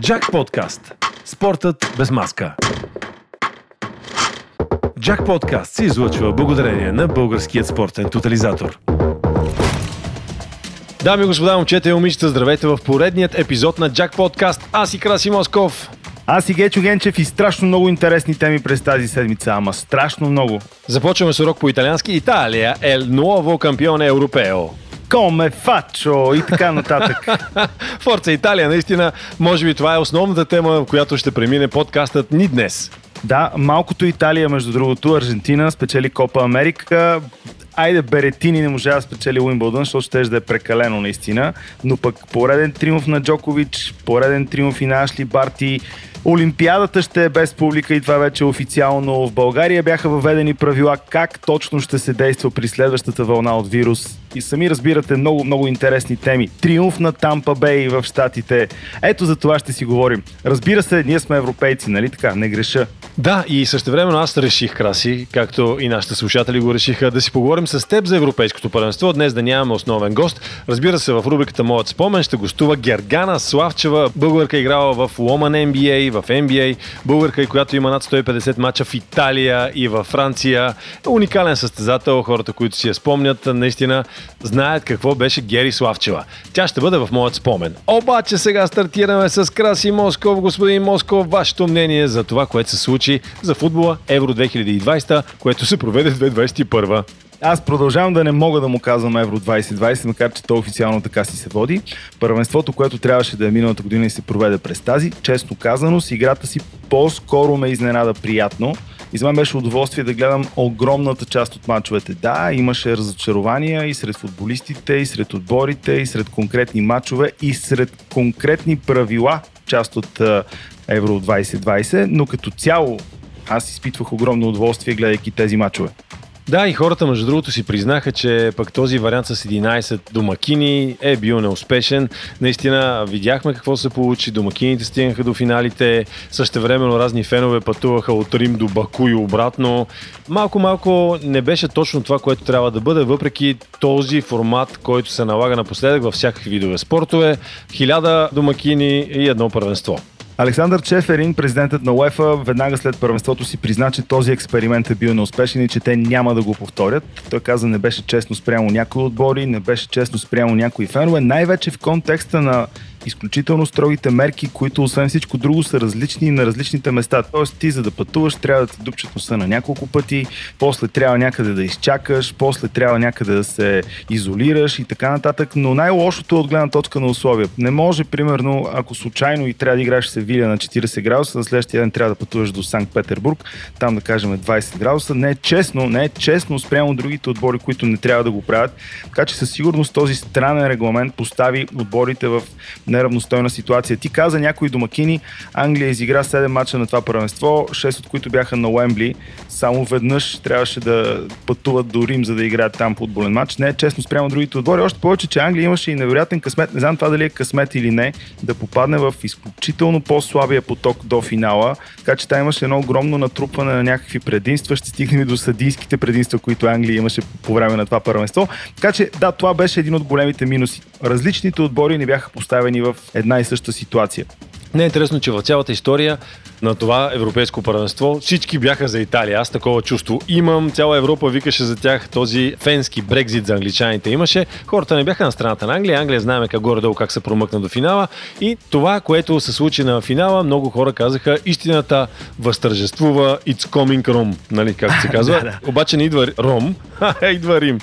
Джак Подкаст. Спортът без маска. Джак Подкаст се излъчва благодарение на българският спортен тотализатор. Дами и господа, момчета и момичета, здравейте в поредният епизод на Джак Подкаст. Аз и Краси Москов. Аз и Гечо Генчев и страшно много интересни теми през тази седмица, ама страшно много. Започваме с урок по италиански. Италия е nuovo campione europeo. Коме, фачо и така нататък. Форца Италия, наистина, може би това е основната тема, в която ще премине подкастът ни днес. Да, малкото Италия, между другото, Аржентина спечели Копа Америка. Айде, Беретини не можа да спечели Уимбълдън, защото ще да е прекалено наистина. Но пък пореден триумф на Джокович, пореден триумф и на Ашли Барти. Олимпиадата ще е без публика и това вече е официално. В България бяха въведени правила как точно ще се действа при следващата вълна от вирус. И сами разбирате много, много интересни теми. Триумф на Тампа Бей в Штатите. Ето за това ще си говорим. Разбира се, ние сме европейци, нали така? Не греша. Да, и също времено аз реших, Краси, както и нашите слушатели го решиха, да си поговорим с теб за Европейското първенство. Днес да нямаме основен гост. Разбира се, в рубриката Моят спомен ще гостува Гергана Славчева, българка играла в Woman NBA, в NBA, българка, която има над 150 мача в Италия и във Франция. Уникален състезател, хората, които си я спомнят, наистина знаят какво беше Гери Славчева. Тя ще бъде в моят спомен. Обаче сега стартираме с Краси Москов. Господин Москов, вашето мнение за това, което се случи за футбола Евро 2020, което се проведе 2021. Аз продължавам да не мога да му казвам Евро 2020, макар че то официално така си се води. Първенството, което трябваше да е миналата година и се проведе през тази, честно казано, с играта си по-скоро ме изненада приятно. И за мен беше удоволствие да гледам огромната част от мачовете. Да, имаше разочарования и сред футболистите, и сред отборите, и сред конкретни мачове, и сред конкретни правила, част от Евро 2020, но като цяло аз изпитвах огромно удоволствие, гледайки тези мачове. Да, и хората, между другото, си признаха, че пък този вариант с 11 домакини е бил неуспешен. Наистина видяхме какво се получи. Домакините стигнаха до финалите. Същевременно разни фенове пътуваха от Рим до Баку и обратно. Малко-малко не беше точно това, което трябва да бъде, въпреки този формат, който се налага напоследък във всякакви видове спортове. Хиляда домакини и едно първенство. Александър Чеферин, президентът на УЕФА, веднага след първенството си призна, че този експеримент е бил неуспешен и че те няма да го повторят. Той каза, не беше честно спрямо някои отбори, не беше честно спрямо някои фенове, най-вече в контекста на изключително строгите мерки, които освен всичко друго са различни на различните места. Тоест ти за да пътуваш трябва да те дупчат носа на няколко пъти, после трябва някъде да изчакаш, после трябва някъде да се изолираш и така нататък. Но най-лошото е от гледна точка на условия. Не може, примерно, ако случайно и трябва да играеш в Севиля на 40 градуса, на следващия ден трябва да пътуваш до Санкт Петербург, там да кажем 20 градуса. Не е честно, не е честно спрямо другите отбори, които не трябва да го правят. Така че със сигурност този странен регламент постави отборите в неравностойна ситуация. Ти каза някои домакини, Англия изигра 7 мача на това първенство, 6 от които бяха на Уембли. Само веднъж трябваше да пътуват до Рим, за да играят там футболен матч. Не е честно спрямо другите отбори. Още повече, че Англия имаше и невероятен късмет. Не знам това дали е късмет или не, да попадне в изключително по-слабия поток до финала. Така че там имаше едно огромно натрупване на някакви предимства. Ще стигнем и до съдийските предимства, които Англия имаше по време на това първенство. Така че да, това беше един от големите минуси. Различните отбори не бяха поставени в една и съща ситуация. Не е интересно, че в цялата история на това европейско първенство всички бяха за Италия. Аз такова чувство имам. Цяла Европа викаше за тях този фенски Брекзит за англичаните имаше. Хората не бяха на страната на Англия. Англия знаеме как горе-долу как се промъкна до финала. И това, което се случи на финала, много хора казаха, истината възтържествува It's coming Rome, нали, както се казва. Обаче не идва Ром, а идва Рим.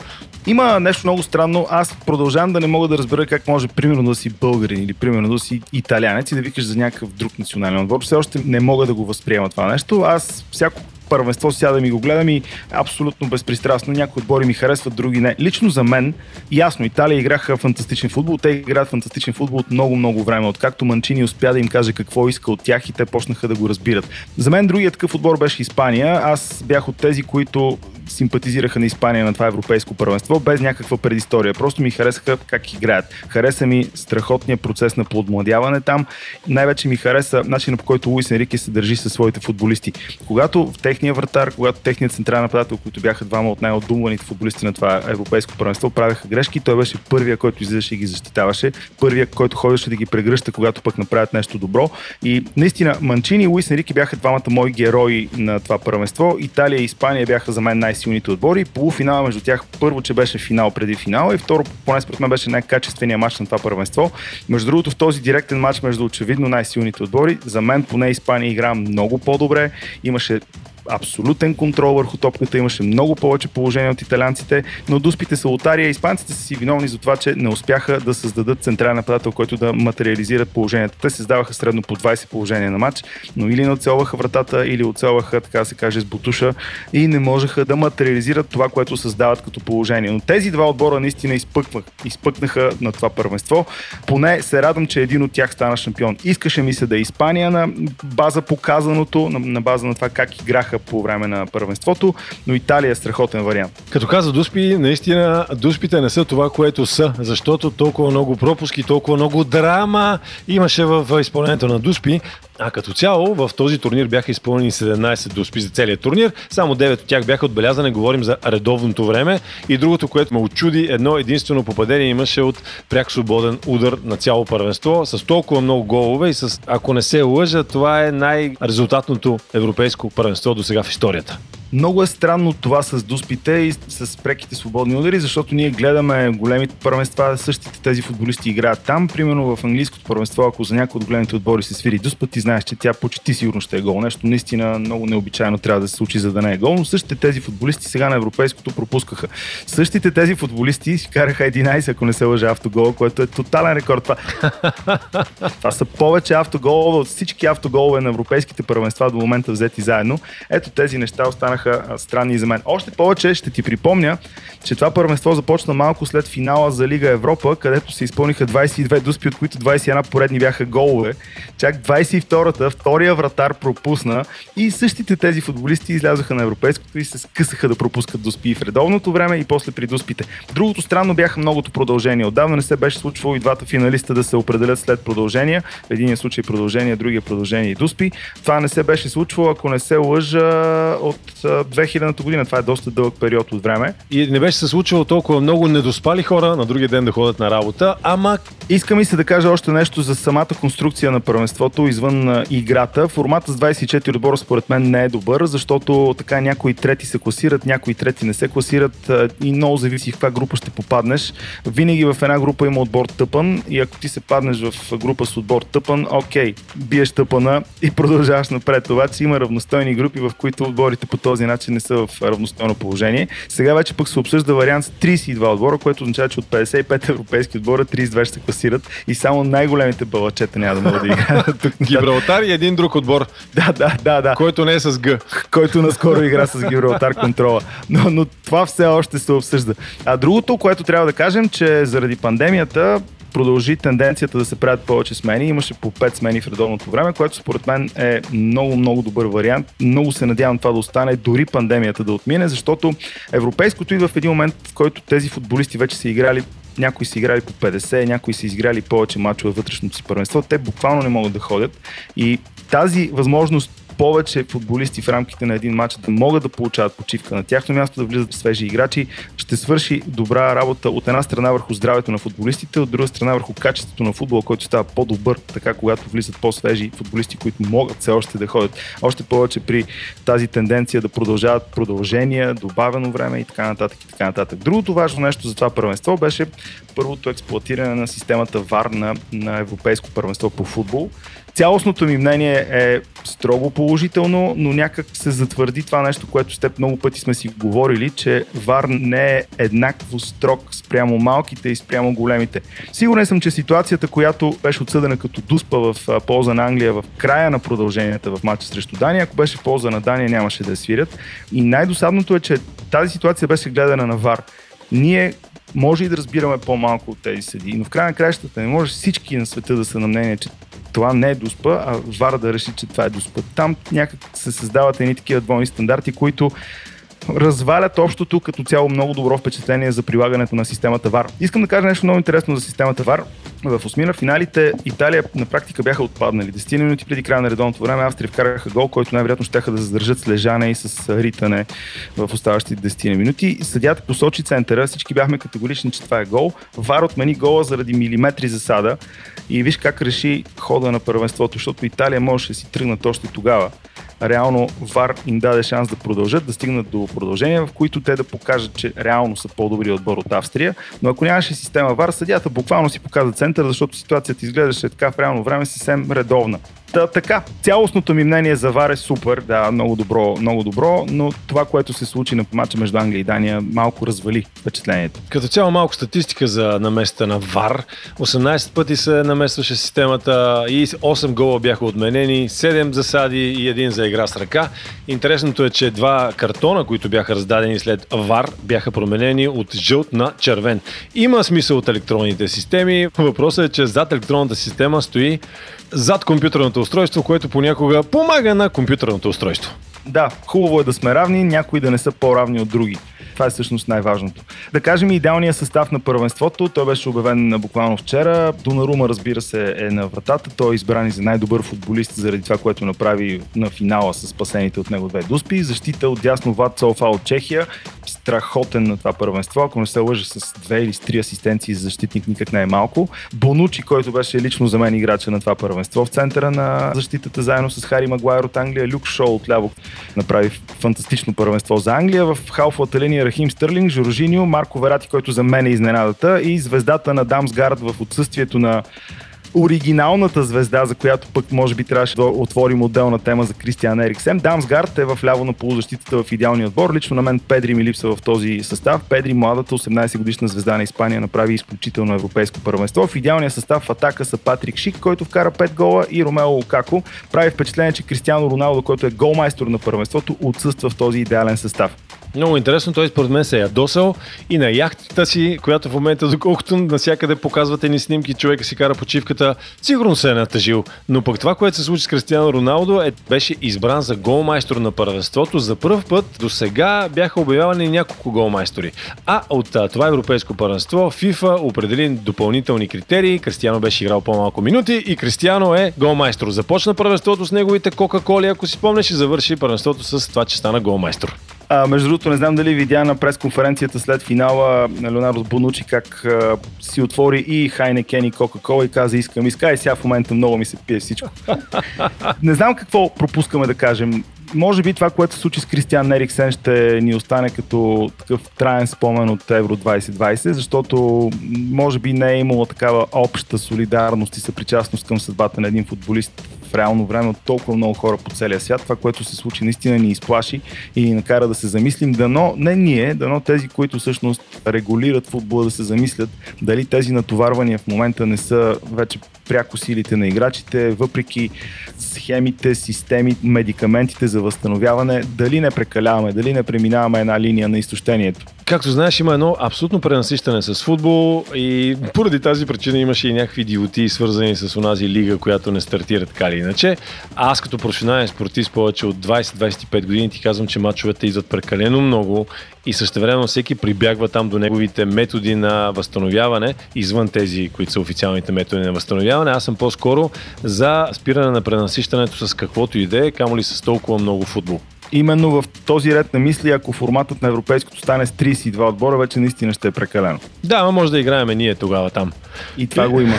Има нещо много странно. Аз продължавам да не мога да разбера как може, примерно, да си българин или примерно да си италянец и да викаш за някакъв друг национален отбор. Все още не мога да го възприема това нещо. Аз всяко първенство сядам и го гледам и абсолютно безпристрастно. Някои отбори ми харесват, други не. Лично за мен, ясно, Италия играха фантастичен футбол. Те играят фантастичен футбол от много, много време. Откакто Манчини успя да им каже какво иска от тях и те почнаха да го разбират. За мен другият такъв отбор беше Испания. Аз бях от тези, които симпатизираха на Испания на това европейско първенство, без някаква предистория. Просто ми харесаха как играят. Хареса ми страхотния процес на подмладяване там. Най-вече ми хареса начинът по който Луис Енрике се държи със своите футболисти. Когато в техния вратар, когато техният централен нападател, които бяха двама от най-отдумваните футболисти на това европейско първенство, правеха грешки, той беше първия, който излизаше и ги защитаваше, първия, който ходеше да ги прегръща, когато пък направят нещо добро. И наистина, Манчини и Луис Енрике бяха двамата мои герои на това първенство. Италия и Испания бяха за мен най-силните отбори. Полуфинала между тях първо, че беше финал преди финала и второ, поне според мен беше най-качественият матч на това първенство. Между другото, в този директен матч между очевидно най-силните отбори, за мен поне Испания игра много по-добре. Имаше абсолютен контрол върху топката, имаше много повече положение от италянците, но дуспите са лотария. Испанците са си виновни за това, че не успяха да създадат централен нападател, който да материализират положението. Те създаваха средно по 20 положения на матч, но или не оцелваха вратата, или оцелваха, така се каже, с бутуша и не можеха да материализират това, което създават като положение. Но тези два отбора наистина изпъквах, изпъкнаха на това първенство. Поне се радвам, че един от тях стана шампион. Искаше ми се да е Испания на база показаното, на, база на това как играха по време на първенството, но Италия е страхотен вариант. Като каза Дуспи, наистина Дуспите не са това, което са, защото толкова много пропуски, толкова много драма имаше в изпълнението на Дуспи. А като цяло в този турнир бяха изпълнени 17 дуспи за целият турнир, само 9 от тях бяха отбелязани, говорим за редовното време. И другото, което ме очуди, едно единствено попадение имаше от пряк свободен удар на цяло първенство с толкова много голове и с, ако не се лъжа, това е най-резултатното европейско първенство до сега в историята. Много е странно това с дуспите и с преките свободни удари, защото ние гледаме големите първенства, същите тези футболисти играят там. Примерно в английското първенство, ако за някой от големите отбори се свири дуспа, ти знаеш, че тя почти сигурно ще е гол. Нещо наистина много необичайно трябва да се случи, за да не е гол. Но същите тези футболисти сега на европейското пропускаха. Същите тези футболисти си караха 11, ако не се лъжа автогол, което е тотален рекорд. Това, това са повече автоголове от всички автоголове на европейските първенства до момента взети заедно. Ето тези неща останаха станаха странни за мен. Още повече ще ти припомня, че това първенство започна малко след финала за Лига Европа, където се изпълниха 22 дуспи, от които 21 поредни бяха голове. Чак 22-та, втория вратар пропусна и същите тези футболисти излязоха на европейското и се скъсаха да пропускат дуспи в редовното време и после при дуспите. Другото странно бяха многото продължения. Отдавна не се беше случвало и двата финалиста да се определят след продължения. В един случай продължение, другия продължение и дуспи. Това не се беше случвало, ако не се лъжа, от 2000-та година. Това е доста дълъг период от време. И не беше се случвало толкова много недоспали хора на другия ден да ходят на работа, ама... Искам и се да кажа още нещо за самата конструкция на първенството извън играта. Формата с 24 отбора според мен не е добър, защото така някои трети се класират, някои трети не се класират и много зависи в каква група ще попаднеш. Винаги в една група има отбор тъпан и ако ти се паднеш в група с отбор тъпан, окей, биеш тъпана и продължаваш напред. Това, че има равностойни групи, в които отборите по този начин не са в равностойно положение. Сега вече пък се обсъжда вариант с 32 отбора, което означава, че от 55 европейски отбора 32 ще се класират и само най-големите балачета няма да могат да играят. Гибралтар и един друг отбор. Да, да, да, да. Който не е с Г. Който наскоро игра с Гибралтар контрола. Но, но това все още се обсъжда. А другото, което трябва да кажем, че заради пандемията продължи тенденцията да се правят повече смени. Имаше по 5 смени в редовното време, което според мен е много, много добър вариант. Много се надявам това да остане, дори пандемията да отмине, защото европейското идва в един момент, в който тези футболисти вече са играли някои са играли по 50, някои са изиграли повече мачове вътрешното си първенство. Те буквално не могат да ходят. И тази възможност повече футболисти в рамките на един матч да могат да получават почивка на тяхно място, да влизат свежи играчи, ще свърши добра работа от една страна върху здравето на футболистите, от друга страна върху качеството на футбола, който става по-добър, така когато влизат по-свежи футболисти, които могат все още да ходят. Още повече при тази тенденция да продължават продължения, добавено време и така нататък и така нататък. Другото важно нещо за това първенство беше първото експлуатиране на системата VAR на, на Европейско първенство по футбол. Цялостното ми мнение е строго положително, но някак се затвърди това нещо, което с теб много пъти сме си говорили, че ВАР не е еднакво строг спрямо малките и спрямо големите. Сигурен съм, че ситуацията, която беше отсъдена като дуспа в полза на Англия в края на продълженията в матча срещу Дания, ако беше в полза на Дания, нямаше да я свирят. И най-досадното е, че тази ситуация беше гледана на ВАР. Ние може и да разбираме по-малко от тези съди, но в края на краищата не може всички на света да са на мнение, че това не е дуспа, а вара да реши, че това е дуспа. Там някак се създават едни такива двойни стандарти, които развалят общото като цяло много добро впечатление за прилагането на системата VAR. Искам да кажа нещо много интересно за системата VAR. В осмина финалите Италия на практика бяха отпаднали. 10 минути преди края на редовното време Австрия вкараха гол, който най-вероятно ще да задържат с лежане и с ритане в оставащите 10 минути. Съдята посочи центъра, всички бяхме категорични, че това е гол. Вар отмени гола заради милиметри засада и виж как реши хода на първенството, защото Италия можеше да си тръгнат още тогава реално ВАР им даде шанс да продължат, да стигнат до продължения, в които те да покажат, че реално са по-добри отбор от Австрия. Но ако нямаше система ВАР, съдята буквално си показа център, защото ситуацията изглеждаше така в реално време съвсем редовна. Та, така, цялостното ми мнение за Вар е супер, да, много добро, много добро, но това, което се случи на матча между Англия и Дания, малко развали впечатлението. Като цяло малко статистика за наместа на Вар. 18 пъти се намесваше системата и 8 гола бяха отменени, 7 засади и един за игра с ръка. Интересното е, че два картона, които бяха раздадени след Вар, бяха променени от жълт на червен. Има смисъл от електронните системи. Въпросът е, че зад електронната система стои зад компютърното устройство, което понякога помага на компютърното устройство. Да, хубаво е да сме равни, някои да не са по-равни от други. Това е всъщност най-важното. Да кажем идеалният състав на първенството. Той беше обявен буквално вчера. Донарума, разбира се, е на вратата. Той е избран и за най-добър футболист заради това, което направи на финала с спасените от него две дуспи. Защита от дясно Ват Софа от Чехия. Страхотен на това първенство. Ако не се лъжа с две или с три асистенции за защитник, никак не е малко. Бонучи, който беше лично за мен играча на това първенство в центъра на защитата, заедно с Хари Магуайр от Англия. Люк Шоу от ляво направи фантастично първенство за Англия. В халфовата линия Рахим Стърлинг, Жоржинио, Марко Верати, който за мен е изненадата и звездата на Дамсгард в отсъствието на оригиналната звезда, за която пък може би трябваше да отворим отделна тема за Кристиан Ериксен. Дамсгард е в ляво на полузащитата в идеалния отбор. Лично на мен Педри ми липсва в този състав. Педри, младата 18 годишна звезда на Испания, направи изключително европейско първенство. В идеалния състав в атака са Патрик Шик, който вкара 5 гола и Ромео Лукако. Прави впечатление, че Кристиано Роналдо, който е голмайстор на първенството, отсъства в този идеален състав. Много интересно, той според мен се е ядосал и на яхтата си, която в момента, доколкото навсякъде показвате ни снимки, човека си кара почивката, сигурно се е натъжил. Но пък това, което се случи с Кристиано Роналдо, е, беше избран за голмайстор на първенството. За първ път до сега бяха обявявани няколко голмайстори. А от това европейско първенство FIFA определи допълнителни критерии. Кристиано беше играл по-малко минути и Кристиано е голмайстор. Започна първенството с неговите Кока-Коли, ако си спомнеш, и завърши първенството с това, че стана голмайстор. А, между другото, не знам дали видя на пресконференцията след финала на Леонардо Бонучи как а, си отвори и Хайнекен и Кока-Кола и каза искам, иска и сега в момента много ми се пие всичко. не знам какво пропускаме да кажем. Може би това, което се случи с Кристиан Ериксен ще ни остане като такъв траен спомен от Евро 2020, защото може би не е имало такава обща солидарност и съпричастност към съдбата на един футболист в реално време от толкова много хора по целия свят. Това, което се случи, наистина ни изплаши и ни накара да се замислим. Дано, не ние, дано тези, които всъщност регулират футбола, да се замислят дали тези натоварвания в момента не са вече пряко силите на играчите, въпреки схемите, системи, медикаментите за възстановяване, дали не прекаляваме, дали не преминаваме една линия на изтощението. Както знаеш, има едно абсолютно пренасищане с футбол и поради тази причина имаше и някакви идиоти, свързани с онази лига, която не стартира така или иначе. А аз като професионален спортист повече от 20-25 години ти казвам, че мачовете идват прекалено много и същевременно всеки прибягва там до неговите методи на възстановяване, извън тези, които са официалните методи на възстановяване. Аз съм по-скоро за спиране на пренасищането с каквото и е, камо ли с толкова много футбол именно в този ред на мисли, ако форматът на европейското стане с 32 отбора, вече наистина ще е прекалено. Да, но може да играеме ние тогава там. И това го има.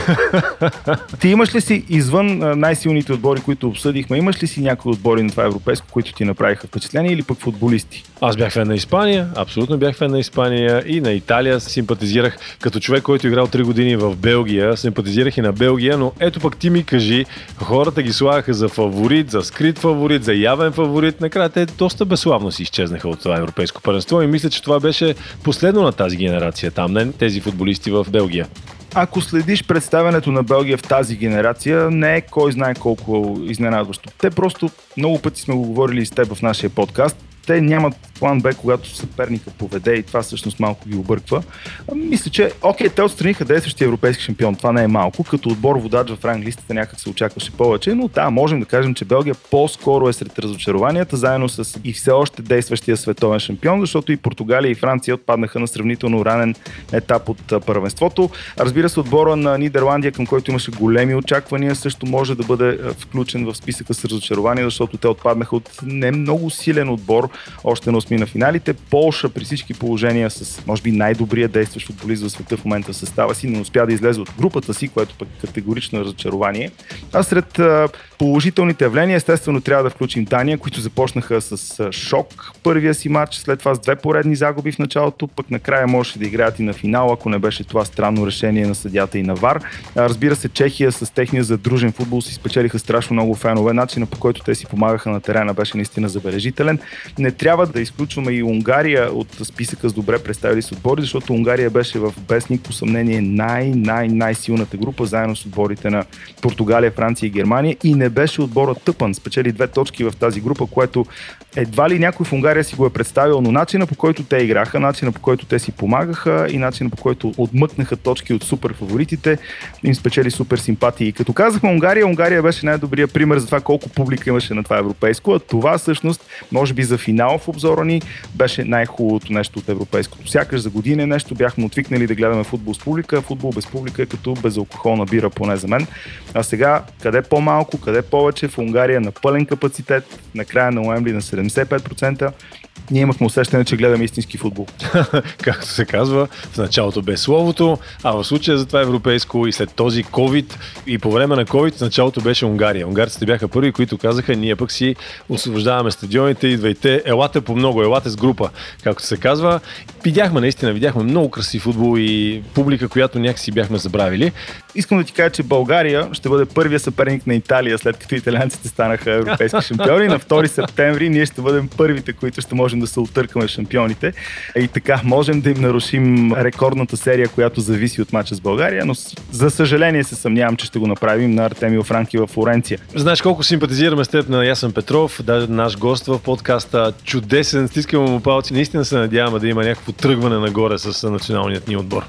ти имаш ли си, извън най-силните отбори, които обсъдихме, имаш ли си някои отбори на това европейско, които ти направиха впечатление или пък футболисти? Аз бях фен на Испания, абсолютно бях фен на Испания и на Италия симпатизирах. Като човек, който е играл 3 години в Белгия, симпатизирах и на Белгия, но ето пък ти ми кажи, хората ги слагаха за фаворит, за скрит фаворит, за явен фаворит. Накрая те доста безславно си изчезнаха от това европейско първенство и мисля, че това беше последно на тази генерация там, не тези футболисти в Белгия ако следиш представянето на Белгия в тази генерация, не е кой знае колко изненадващо. Те просто много пъти сме го говорили с теб в нашия подкаст те нямат план Б, когато съперника поведе и това всъщност малко ги обърква. Мисля, че окей, те отстраниха действащия европейски шампион. Това не е малко. Като отбор водач в ранглистата някак се очакваше повече, но да, можем да кажем, че Белгия по-скоро е сред разочарованията, заедно с и все още действащия световен шампион, защото и Португалия и Франция отпаднаха на сравнително ранен етап от първенството. Разбира се, отбора на Нидерландия, към който имаше големи очаквания, също може да бъде включен в списъка с разочарования, защото те отпаднаха от не много силен отбор още на осми на финалите. Полша при всички положения с, може би, най-добрия действащ футболист в света в момента състава си, не успя да излезе от групата си, което пък е категорично разочарование. А сред положителните явления, естествено, трябва да включим Дания, които започнаха с шок първия си матч, след това с две поредни загуби в началото, пък накрая можеше да играят и на финал, ако не беше това странно решение на съдята и на ВАР. Разбира се, Чехия с техния задружен футбол си спечелиха страшно много фенове. Начина по който те си помагаха на терена беше наистина забележителен. Не трябва да изключваме и Унгария от списъка с добре представили с отбори, защото Унгария беше в безник по съмнение най-най-най-силната група, заедно с отборите на Португалия, Франция и Германия и не беше отбора тъпан. Спечели две точки в тази група, което едва ли някой в Унгария си го е представил, но начина по който те играха, начина по който те си помагаха и начина по който отмъкнаха точки от супер фаворитите, им спечели супер симпатии. И като казахме Унгария, Унгария беше най-добрият пример за това колко публика имаше на това европейско, а това всъщност, може би за финал в обзора ни, беше най-хубавото нещо от европейското. Сякаш за година нещо бяхме отвикнали да гледаме футбол с публика, футбол без публика е като безалкохолна бира, поне за мен. А сега, къде по-малко, къде повече, в Унгария на пълен капацитет, на края на Уембли на 75%, ние имахме усещане, че гледаме истински футбол. Както се казва, в началото бе словото, а в случая за това европейско и след този COVID и по време на COVID в началото беше Унгария. Унгарците бяха първи, които казаха, ние пък си освобождаваме стадионите, идвайте, елате по много, елате с група, както се казва. Видяхме, наистина, видяхме много красив футбол и публика, която някакси бяхме забравили. Искам да ти кажа, че България ще бъде първия съперник на Италия, след като италианците станаха европейски шампиони. На 2 септември ние ще бъдем първите, които ще можем да се отъркаме шампионите. И така можем да им нарушим рекордната серия, която зависи от мача с България, но за съжаление се съмнявам, че ще го направим на Артемио Франки в Флоренция. Знаеш колко симпатизираме с теб на Ясен Петров, даже наш гост в подкаста. Чудесен, стискаме му палци. Наистина се надяваме да има някакво тръгване нагоре с националният ни отбор.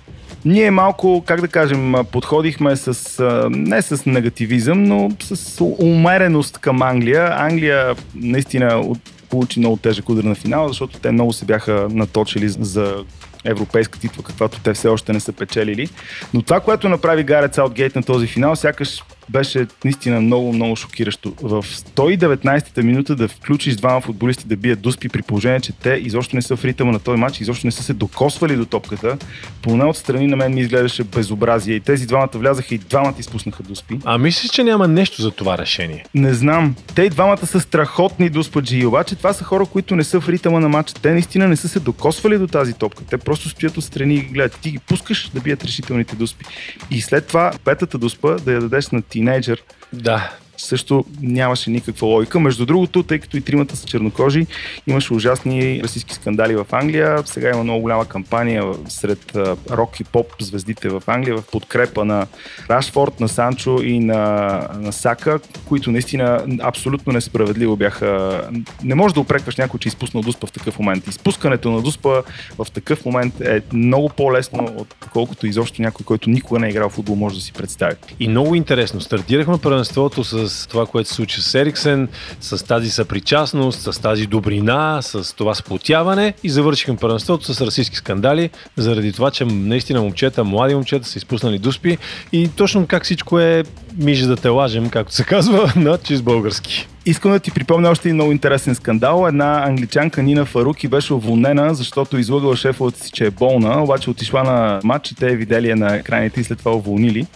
Ние малко, как да кажем, подходихме с, не с негативизъм, но с умереност към Англия. Англия наистина получи много тежък удар на финала, защото те много се бяха наточили за европейска титла, каквато те все още не са печелили. Но това, което направи Гарет Саутгейт на този финал, сякаш беше наистина много, много шокиращо. В 119-та минута да включиш двама футболисти да бият дуспи при положение, че те изобщо не са в ритъма на този матч, изобщо не са се докосвали до топката. Поне от страни на мен ми изглеждаше безобразие и тези двамата влязаха и двамата изпуснаха дуспи. А мислиш, че няма нещо за това решение? Не знам. Те и двамата са страхотни дуспаджи, обаче това са хора, които не са в ритъма на матча. Те наистина не са се докосвали до тази топка. Те просто стоят отстрани и гледат. Ти ги пускаш да бият решителните дуспи. И след това петата дуспа да я дадеш на тинейджър. Да също нямаше никаква логика. Между другото, тъй като и тримата са чернокожи, имаше ужасни расистски скандали в Англия. Сега има много голяма кампания сред рок и поп звездите в Англия в подкрепа на Рашфорд, на Санчо и на, на Сака, които наистина абсолютно несправедливо бяха. Не може да упрекваш някой, че е изпуснал дуспа в такъв момент. Изпускането на дуспа в такъв момент е много по-лесно, отколкото изобщо някой, който никога не е играл в футбол, може да си представи. И много интересно. Стартирахме първенството с с това, което се случи с Ериксен, с тази съпричастност, с тази добрина, с това сплотяване и завършихме първенството с расистски скандали, заради това, че наистина момчета, млади момчета са изпуснали дуспи и точно как всичко е миже да те лажем, както се казва, на чист български. Искам да ти припомня още един много интересен скандал. Една англичанка Нина Фаруки беше уволнена, защото излъгала шефовата си, че е болна, обаче отишла на матч и те видели я на екраните и след това уволнили.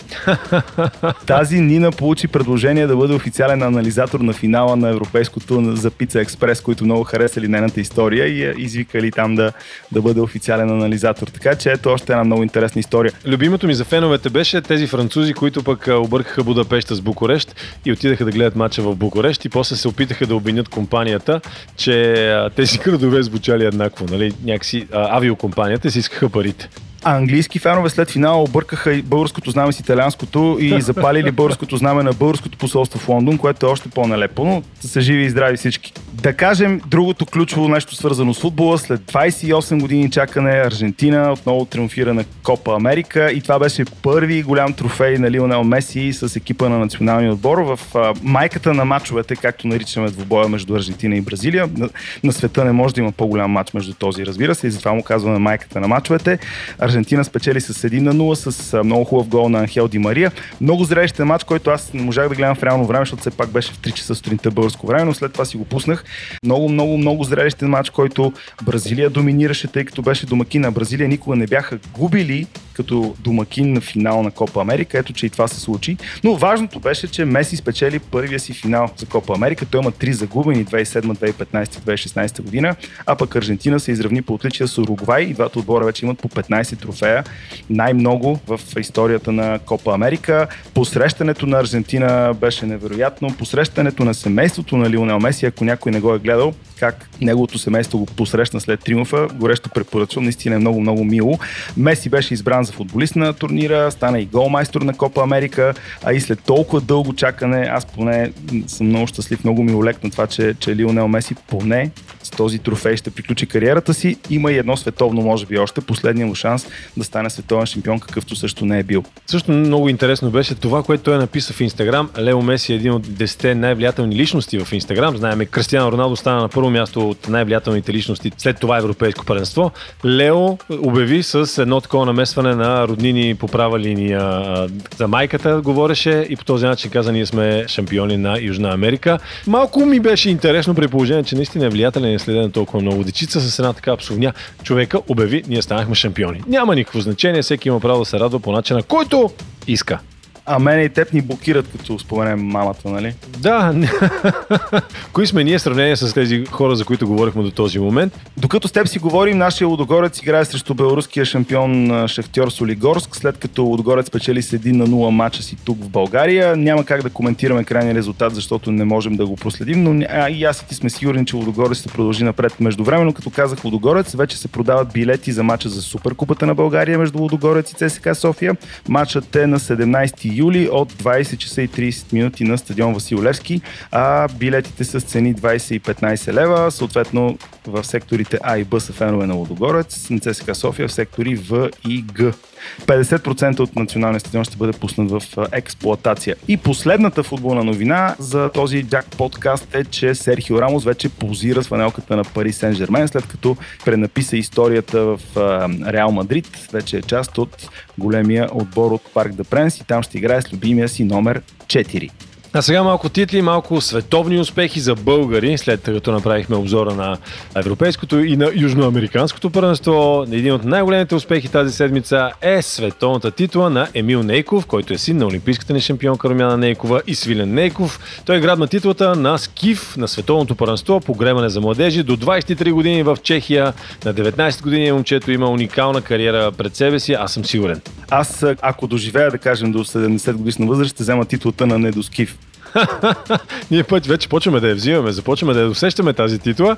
Тази Нина получи предложение да бъде официален анализатор на финала на европейското за Пица Експрес, които много харесали нейната история и я извикали там да, да бъде официален анализатор. Така че ето още една много интересна история. Любимото ми за феновете беше тези французи, които пък объркаха Будапешта с Букурещ и отидаха да гледат матча в Букурещ и после се опитаха да обвинят компанията, че тези градове звучали еднакво. Нали? Някакси а, авиокомпанията си искаха парите. А английски фенове след финала объркаха и българското знаме с италианското и запалили българското знаме на българското посолство в Лондон, което е още по-нелепо, но са живи и здрави всички. Да кажем другото ключово нещо свързано с футбола. След 28 години чакане Аржентина отново триумфира на Копа Америка и това беше първи голям трофей на Лионел Меси с екипа на националния отбор в майката на мачовете, както наричаме двубоя между Аржентина и Бразилия. На, на света не може да има по-голям матч между този, разбира се, и затова му казваме майката на мачовете. Аржентина спечели с 1 на 0 с много хубав гол на Анхел Ди Мария. Много зрелищен матч, който аз не можах да гледам в реално време, защото все пак беше в 3 часа сутринта българско време, но след това си го пуснах. Много, много, много зрелищен матч, който Бразилия доминираше, тъй като беше домакин на Бразилия. Никога не бяха губили като домакин на финал на Копа Америка. Ето, че и това се случи. Но важното беше, че Меси спечели първия си финал за Копа Америка. Той има три загубени 2007, 2015, 2016 година, а пък Аржентина се изравни по отличие с Уругвай и двата отбора вече имат по 15 трофея. Най-много в историята на Копа Америка. Посрещането на Аржентина беше невероятно. Посрещането на семейството на Лионел Меси, ако някой не го е гледал, как неговото семейство го посрещна след триумфа, горещо препоръчвам, наистина е много, много мило. Меси беше избран за футболист на турнира, стана и голмайстор на Копа Америка, а и след толкова дълго чакане, аз поне съм много щастлив, много ми олекна това, че, че Лионел Меси поне с този трофей ще приключи кариерата си. Има и едно световно, може би още, последния му шанс да стане световен шампион, какъвто също не е бил. Също много интересно беше това, което той е написал в Инстаграм. Лео Меси е един от 10 най-влиятелни личности в Инстаграм. Знаеме, Кристиано Роналдо стана на първо място от най-влиятелните личности след това европейско паренство. Лео обяви с едно такова намесване на роднини по права линия за майката, говореше и по този начин каза, ние сме шампиони на Южна Америка. Малко ми беше интересно при положение, че наистина е влиятелен и следен толкова много. Дечица с една така псовня човека обяви, ние станахме шампиони. Няма никакво значение, всеки има право да се радва по начина, който иска. А мене и теб ни блокират, като споменем мамата, нали? Да. Кои сме ние в сравнение с тези хора, за които говорихме до този момент? Докато с теб си говорим, нашия Лудогорец играе срещу белоруския шампион Шахтьор Солигорск, след като Лудогорец печели с 1 на 0 мача си тук в България. Няма как да коментираме крайния резултат, защото не можем да го проследим, но а, и аз и ти сме сигурни, че Лудогорец ще продължи напред. Междувременно, като казах Лудогорец, вече се продават билети за мача за Суперкупата на България между Лудогорец и ЦСКА София. Мачът е на 17 юли от 20 часа и 30 минути на стадион Васил Левски, а билетите с цени 20 и 15 лева, съответно в секторите А и Б са фенове на Лодогорец, на ЦСКА София в сектори В и Г. 50% от националния стадион ще бъде пуснат в експлоатация. И последната футболна новина за този Джак подкаст е, че Серхио Рамос вече позира с фанелката на Пари Сен Жермен, след като пренаписа историята в Реал Мадрид. Вече е част от големия отбор от Парк да Пренс и там ще играе с любимия си номер 4. А сега малко титли, малко световни успехи за българи, след като направихме обзора на европейското и на южноамериканското първенство. Един от най-големите успехи тази седмица е световната титла на Емил Нейков, който е син на олимпийската ни шампионка Румяна Нейкова и Свилен Нейков. Той грабна титлата на скиф на световното първенство по гремане за младежи до 23 години в Чехия. На 19 години момчето има уникална кариера пред себе си, аз съм сигурен. Аз, ако доживея, да кажем, до 70 годишна възраст, ще взема титлата на недоскив. Ние път вече почваме да я взимаме, започваме да я усещаме тази титла.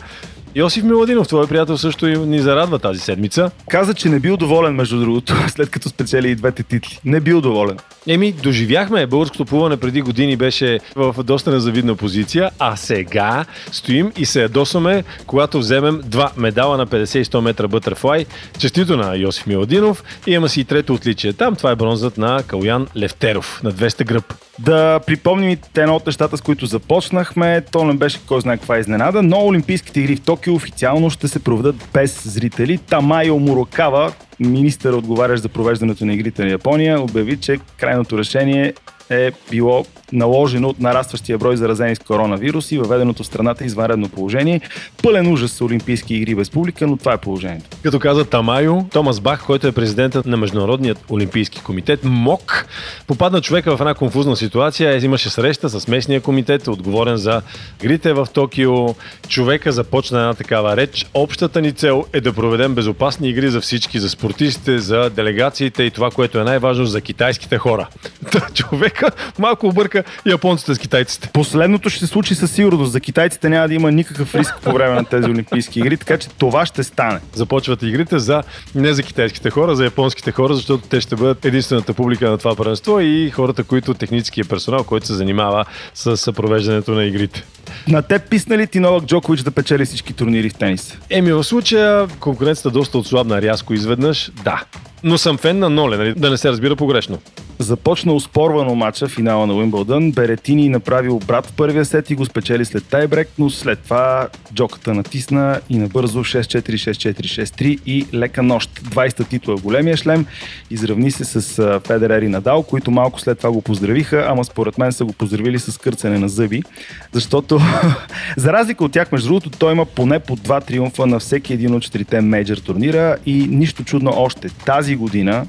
Йосиф Миладинов, твой приятел, също ни зарадва тази седмица. Каза, че не бил доволен, между другото, след като спечели и двете титли. Не бил доволен. Еми, доживяхме. Българското плуване преди години беше в доста незавидна позиция, а сега стоим и се ядосваме, когато вземем два медала на 50 и 100 метра бътърфлай. Честито на Йосиф Миладинов. И има си и трето отличие там. Това е бронзът на Калян Левтеров на 200 гръб. Да припомним и едно от нещата, с които започнахме. То не беше кой знае каква изненада, но Олимпийските игри в Токио официално ще се проведат без зрители. Тамайо Мурокава, министър отговарящ за провеждането на игрите на Япония, обяви, че крайното решение е било наложено от нарастващия брой заразени с коронавирус и въведеното в страната извънредно положение. Пълен ужас с Олимпийски игри без публика, но това е положението. Като каза Тамайо, Томас Бах, който е президентът на Международният олимпийски комитет, МОК, попадна човека в една конфузна ситуация. Имаше среща с местния комитет, отговорен за игрите в Токио. Човека започна една такава реч. Общата ни цел е да проведем безопасни игри за всички, за спортистите, за делегациите и това, което е най-важно за китайските хора. Човека малко обърка бяха японците с китайците. Последното ще се случи със сигурност. За китайците няма да има никакъв риск по време на тези Олимпийски игри, така че това ще стане. Започват игрите за не за китайските хора, за японските хора, защото те ще бъдат единствената публика на това първенство и хората, които техническия персонал, който се занимава с провеждането на игрите. На теб писна ли ти Новак Джокович да печели всички турнири в тенис? Еми, в случая конкуренцията доста отслабна рязко изведнъж. Да, но съм фен на Ноле, нали? да не се разбира погрешно. Започна успорвано матча финала на Уимбълдън. Беретини направи обрат в първия сет и го спечели след тайбрек, но след това джоката натисна и набързо 6-4, 6-4, 6-3 и лека нощ. 20-та титла големия шлем. Изравни се с Федерер и Надал, които малко след това го поздравиха, ама според мен са го поздравили с кърцане на зъби, защото за разлика от тях, между другото, той има поне по два триумфа на всеки един от четирите мейджор турнира и нищо чудно още. Тази година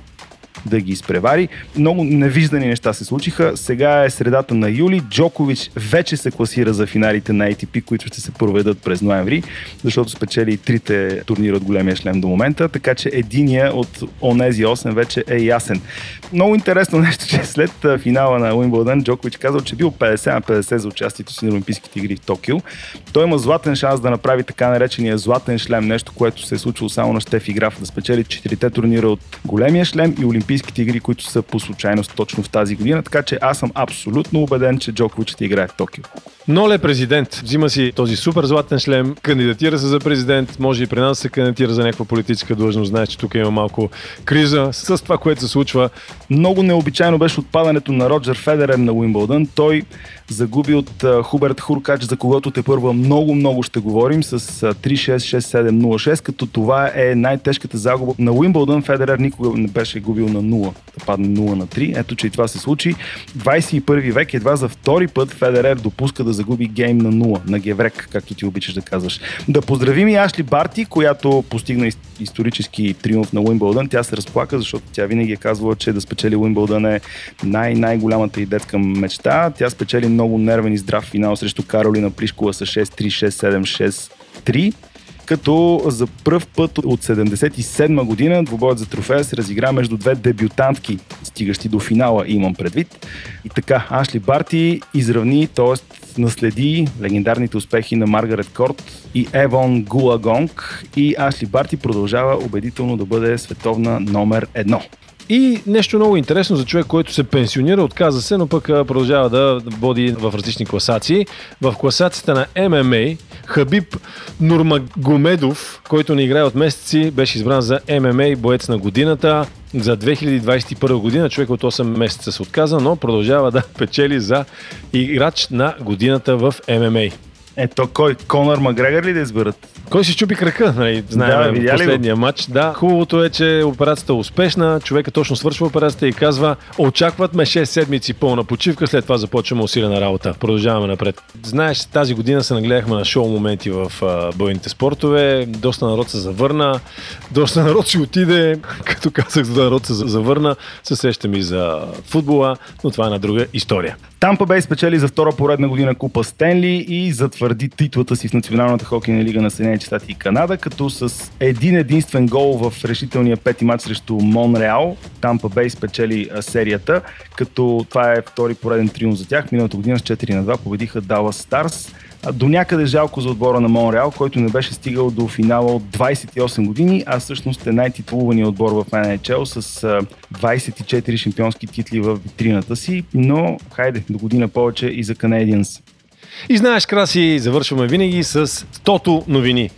да ги изпревари. Много невиждани неща се случиха. Сега е средата на юли. Джокович вече се класира за финалите на ATP, които ще се проведат през ноември, защото спечели трите турнира от големия шлем до момента, така че единия от онези 8 вече е ясен. Много интересно нещо, че след финала на Уимбълдън Джокович казал, че бил 50 на 50 за участието си на Олимпийските игри в Токио. Той има златен шанс да направи така наречения златен шлем, нещо, което се е случило само на Штефи Граф, да спечели четирите турнира от големия шлем и Олимпийски Олимпийските игри, които са по случайност точно в тази година, така че аз съм абсолютно убеден, че Джокович ще играе в Токио. Ноле президент. Взима си този супер златен шлем, кандидатира се за президент, може и при нас се кандидатира за някаква политическа длъжност. Знаеш, че тук има малко криза с това, което се случва. Много необичайно беше отпадането на Роджер Федерер на Уимбълдън. Той загуби от Хуберт Хуркач, за когото те първа много-много ще говорим с 3-6-6-7-0-6, като това е най-тежката загуба на Уимбълдън. Федерер никога не беше губил на 0, да падне 0 на 3. Ето, че и това се случи. 21 век едва за втори път Федерер допуска да загуби гейм на 0, на Геврек, както ти обичаш да казваш. Да поздравим и Ашли Барти, която постигна исторически триумф на Уимбълдън. Тя се разплака, защото тя винаги е казвала, че да спечели Уимбълдън е най-най-голямата и детска мечта. Тя спечели много нервен и здрав финал срещу Каролина Плишкова с 6-3, 6-7, 6-3 като за първ път от 77 година двубоят за трофея се разигра между две дебютантки, стигащи до финала, имам предвид. И така, Ашли Барти изравни, т.е. наследи легендарните успехи на Маргарет Корт и Евон Гулагонг и Ашли Барти продължава убедително да бъде световна номер едно. И нещо много интересно за човек, който се пенсионира, отказа се, но пък продължава да води в различни класации. В класацията на ММА Хабиб Нурмагомедов, който не играе от месеци, беше избран за ММА боец на годината. За 2021 година човек от 8 месеца се отказа, но продължава да печели за играч на годината в ММА. Ето кой? Конор Макгрегор ли да изберат? Кой си чупи крака, нали? Знаем да, последния го? матч. Да, хубавото е, че операцията е успешна, човека точно свършва операцията и казва, очакват ме 6 седмици пълна почивка, след това започваме усилена работа. Продължаваме напред. Знаеш, тази година се нагледахме на шоу моменти в бойните спортове, доста народ се завърна, доста народ си отиде, като казах, доста народ се завърна, се срещам и за футбола, но това е на друга история. Тампа Бей спечели за втора поредна година купа Стенли и затвърди титлата си в Националната хокейна лига на Съединените щати и Канада, като с един единствен гол в решителния пети матч срещу Монреал, Тампа Бей спечели серията, като това е втори пореден триумф за тях. Миналата година с 4 на 2 победиха Dallas Старс. До някъде жалко за отбора на Монреал, който не беше стигал до финала от 28 години, а всъщност е най-титулувания отбор в NHL с 24 шампионски титли в витрината си, но хайде, до година повече и за Canadiens. И знаеш, Краси, завършваме винаги с 100 новини.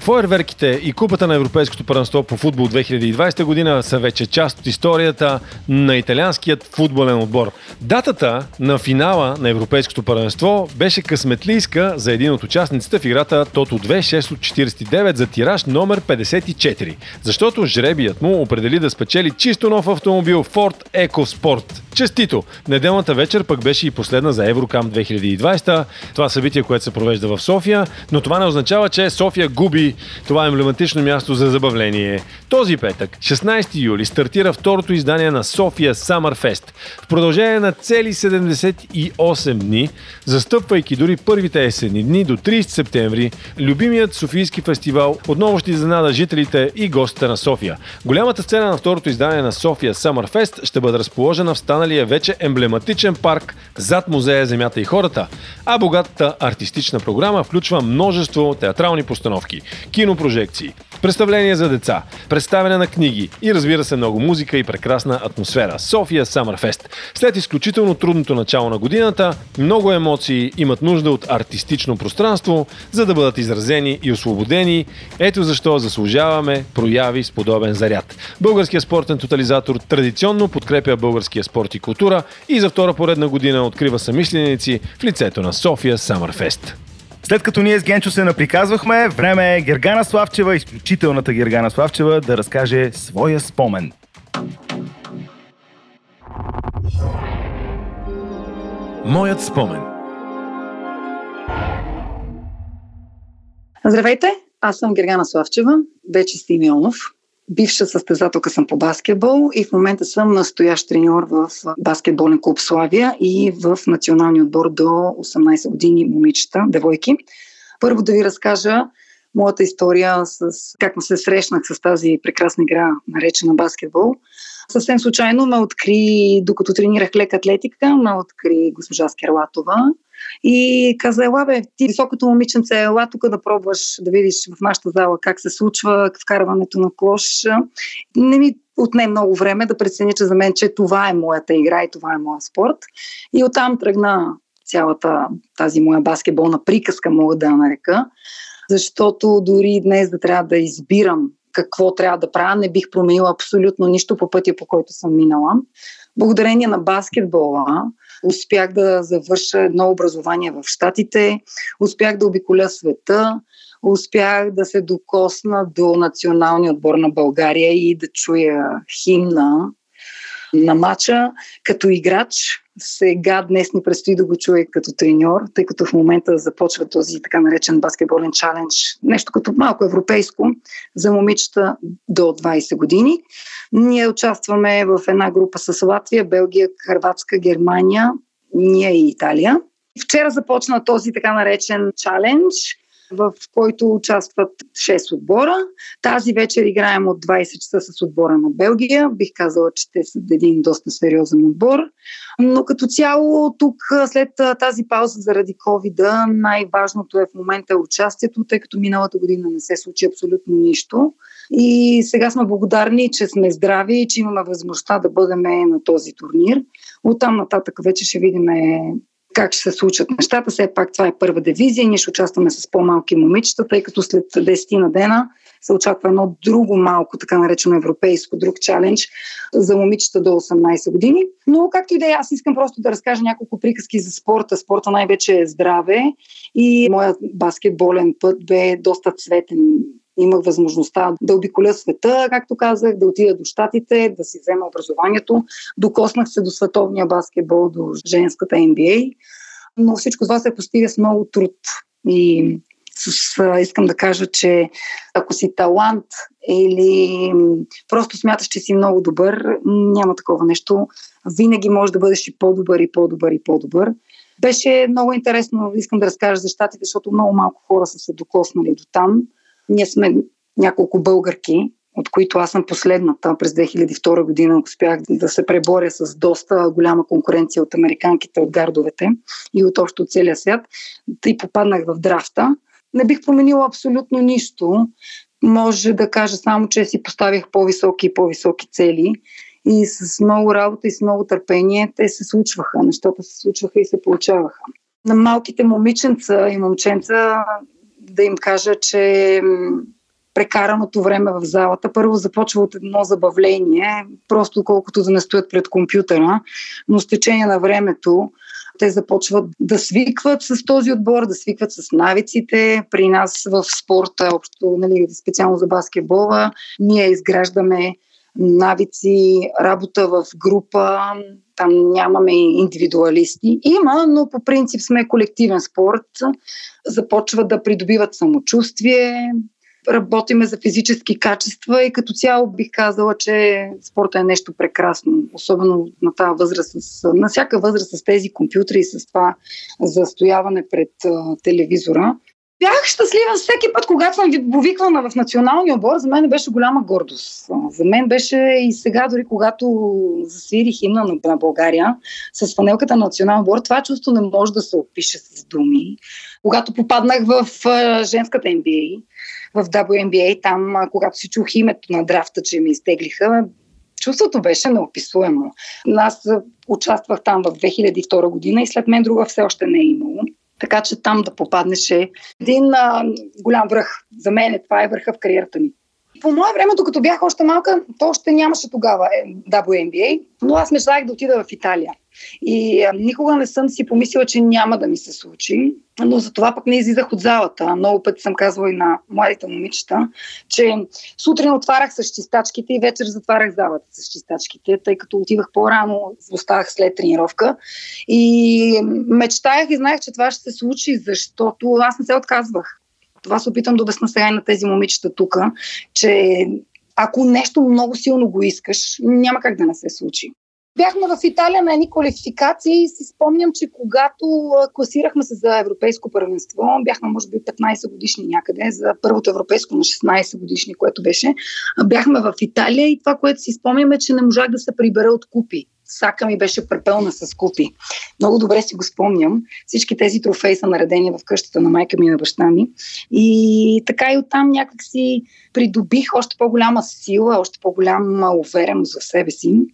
Фойерверките и Купата на Европейското първенство по футбол 2020 година са вече част от историята на италианският футболен отбор. Датата на финала на Европейското първенство беше късметлийска за един от участниците в играта Тото 2 6 от 49 за тираж номер 54, защото жребият му определи да спечели чисто нов автомобил Ford EcoSport. Честито! Неделната вечер пък беше и последна за Еврокам 2020. Това събитие, което се провежда в София, но това не означава, че София губи това емблематично място за забавление. Този петък, 16 юли, стартира второто издание на София Summerfest. В продължение на цели 78 дни, застъпвайки дори първите есенни дни до 30 септември, любимият Софийски фестивал отново ще изненада жителите и гостите на София. Голямата сцена на второто издание на София Summerfest ще бъде разположена в стана останалия вече емблематичен парк зад музея Земята и хората, а богатата артистична програма включва множество театрални постановки, кинопрожекции, представления за деца, представяне на книги и разбира се много музика и прекрасна атмосфера. София Самърфест. След изключително трудното начало на годината, много емоции имат нужда от артистично пространство, за да бъдат изразени и освободени. Ето защо заслужаваме прояви с подобен заряд. Българския спортен тотализатор традиционно подкрепя българския спорт и култура и за втора поредна година открива самишленици в лицето на София Самърфест. След като ние с Генчо се наприказвахме, време е Гергана Славчева, изключителната Гергана Славчева, да разкаже своя спомен. Моят спомен. Здравейте, аз съм Гергана Славчева, вече с Имионов. Бивша състезателка съм по баскетбол и в момента съм настоящ треньор в баскетболен клуб Славия и в националния отбор до 18 години момичета, девойки. Първо да ви разкажа моята история с как се срещнах с тази прекрасна игра, наречена баскетбол. Съвсем случайно ме откри, докато тренирах лека атлетика, ме откри госпожа Скерлатова и каза, ела бе, ти високото момиченце, ела тук да пробваш да видиш в нашата зала как се случва вкарването на клош. Не ми отне много време да преценя, че за мен, че това е моята игра и това е моя спорт. И оттам тръгна цялата тази моя баскетболна приказка, мога да я нарека, защото дори днес да трябва да избирам какво трябва да правя, не бих променила абсолютно нищо по пътя, по който съм минала. Благодарение на баскетбола успях да завърша едно образование в Штатите, успях да обиколя света, успях да се докосна до националния отбор на България и да чуя химна на матча като играч. Сега днес ни предстои да го чуя като треньор, тъй като в момента започва този така наречен баскетболен чалендж, нещо като малко европейско за момичета до 20 години. Ние участваме в една група с Латвия, Белгия, Харватска, Германия, ние и Италия. Вчера започна този така наречен чалендж в който участват 6 отбора. Тази вечер играем от 20 часа с отбора на Белгия. Бих казала, че те са един доста сериозен отбор. Но като цяло тук, след тази пауза заради covid най-важното е в момента участието, тъй като миналата година не се случи абсолютно нищо. И сега сме благодарни, че сме здрави и че имаме възможността да бъдем на този турнир. Оттам нататък вече ще видим как ще се случат нещата. Все пак това е първа дивизия. Ние ще участваме с по-малки момичета, тъй като след 10 на дена се очаква едно друго малко, така наречено европейско, друг чалендж за момичета до 18 години. Но както и да е, аз искам просто да разкажа няколко приказки за спорта. Спорта най-вече е здраве и моят баскетболен път бе доста цветен имах възможността да обиколя света, както казах, да отида до щатите, да си взема образованието. Докоснах се до световния баскетбол, до женската NBA. Но всичко това се постига с много труд. И с, искам да кажа, че ако си талант или просто смяташ, че си много добър, няма такова нещо. Винаги може да бъдеш и по-добър, и по-добър, и по-добър. Беше много интересно, искам да разкажа за щатите, защото много малко хора са се докоснали до там. Ние сме няколко българки, от които аз съм последната. През 2002 година успях да се преборя с доста голяма конкуренция от американките, от гардовете и от общо целия свят. И попаднах в драфта. Не бих променила абсолютно нищо. Може да кажа само, че си поставих по-високи и по-високи цели и с много работа и с много търпение те се случваха. Нещата се случваха и се получаваха. На малките момиченца и момченца да им кажа, че прекараното време в залата първо започва от едно забавление, просто колкото да не стоят пред компютъра, но с течение на времето те започват да свикват с този отбор, да свикват с навиците. При нас в спорта, общо, нали, специално за баскетбола, ние изграждаме навици, работа в група, там нямаме индивидуалисти. Има, но по принцип сме колективен спорт. Започват да придобиват самочувствие, работиме за физически качества и като цяло бих казала, че спорта е нещо прекрасно, особено на тази възраст, на всяка възраст с тези компютри и с това застояване пред телевизора. Бях щастлива всеки път, когато съм повиквана в националния отбор. За мен беше голяма гордост. За мен беше и сега, дори когато засвирих химна на България с фанелката на националния отбор, това чувство не може да се опише с думи. Когато попаднах в женската NBA, в WNBA, там, когато си чух името на драфта, че ми изтеглиха, чувството беше неописуемо. Аз участвах там в 2002 година и след мен друга все още не е имало. Така че там да попаднеш е един а, голям връх. За мен това е върха в кариерата ми. По мое време, докато бях още малка, то още нямаше тогава е, WNBA, но аз мечтах да отида в Италия. И а, никога не съм си помислила, че няма да ми се случи, но за това пък не излизах от залата. Много пъти съм казвала и на младите момичета, че сутрин отварях с чистачките и вечер затварях залата с чистачките, тъй като отивах по-рано, оставах след тренировка. И мечтаях и знаех, че това ще се случи, защото аз не се отказвах. Това се опитам да обясна сега и на тези момичета тук, че ако нещо много силно го искаш, няма как да не се случи. Бяхме в Италия на едни квалификации и си спомням, че когато класирахме се за европейско първенство, бяхме може би 15 годишни някъде, за първото европейско на 16 годишни, което беше, бяхме в Италия и това, което си спомням е, че не можах да се прибера от купи. Сака ми беше препълна с купи. Много добре си го спомням. Всички тези трофеи са наредени в къщата на майка ми и на баща ми. И така и оттам някак си придобих още по-голяма сила, още по-голяма увереност в себе си.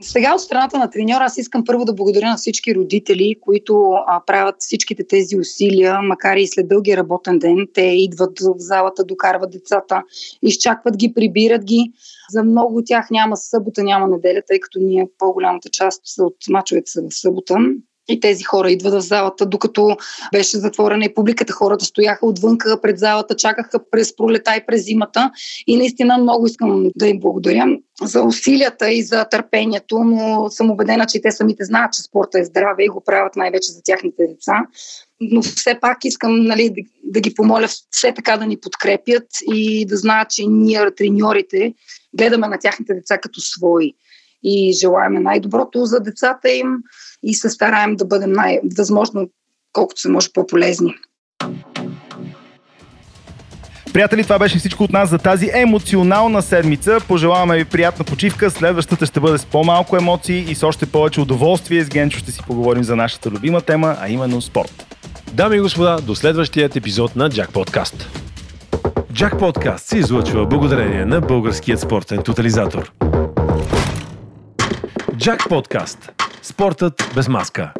Сега от страната на треньора аз искам първо да благодаря на всички родители, които а, правят всичките тези усилия, макар и след дълги работен ден. Те идват в залата, докарват децата, изчакват ги, прибират ги. За много от тях няма събота, няма неделя, тъй като ние по-голямата част от мачовете са в събота. И тези хора идват в залата, докато беше затворена и публиката. Хората стояха отвънка пред залата, чакаха през пролета и през зимата. И наистина много искам да им благодаря за усилията и за търпението, но съм убедена, че те самите знаят, че спорта е здраве и го правят най-вече за тяхните деца. Но все пак искам нали, да, да ги помоля все така да ни подкрепят и да знаят, че ние, треньорите, гледаме на тяхните деца като свои и желаем най-доброто за децата им и се стараем да бъдем най-възможно колкото се може по-полезни. Приятели, това беше всичко от нас за тази емоционална седмица. Пожелаваме ви приятна почивка. Следващата ще бъде с по-малко емоции и с още повече удоволствие. С Генчо ще си поговорим за нашата любима тема, а именно спорт. Дами и господа, до следващият епизод на Джак Подкаст. Джак Подкаст се излъчва благодарение на Българският спортен тотализатор. Джак Подкаст. Спортът без маска.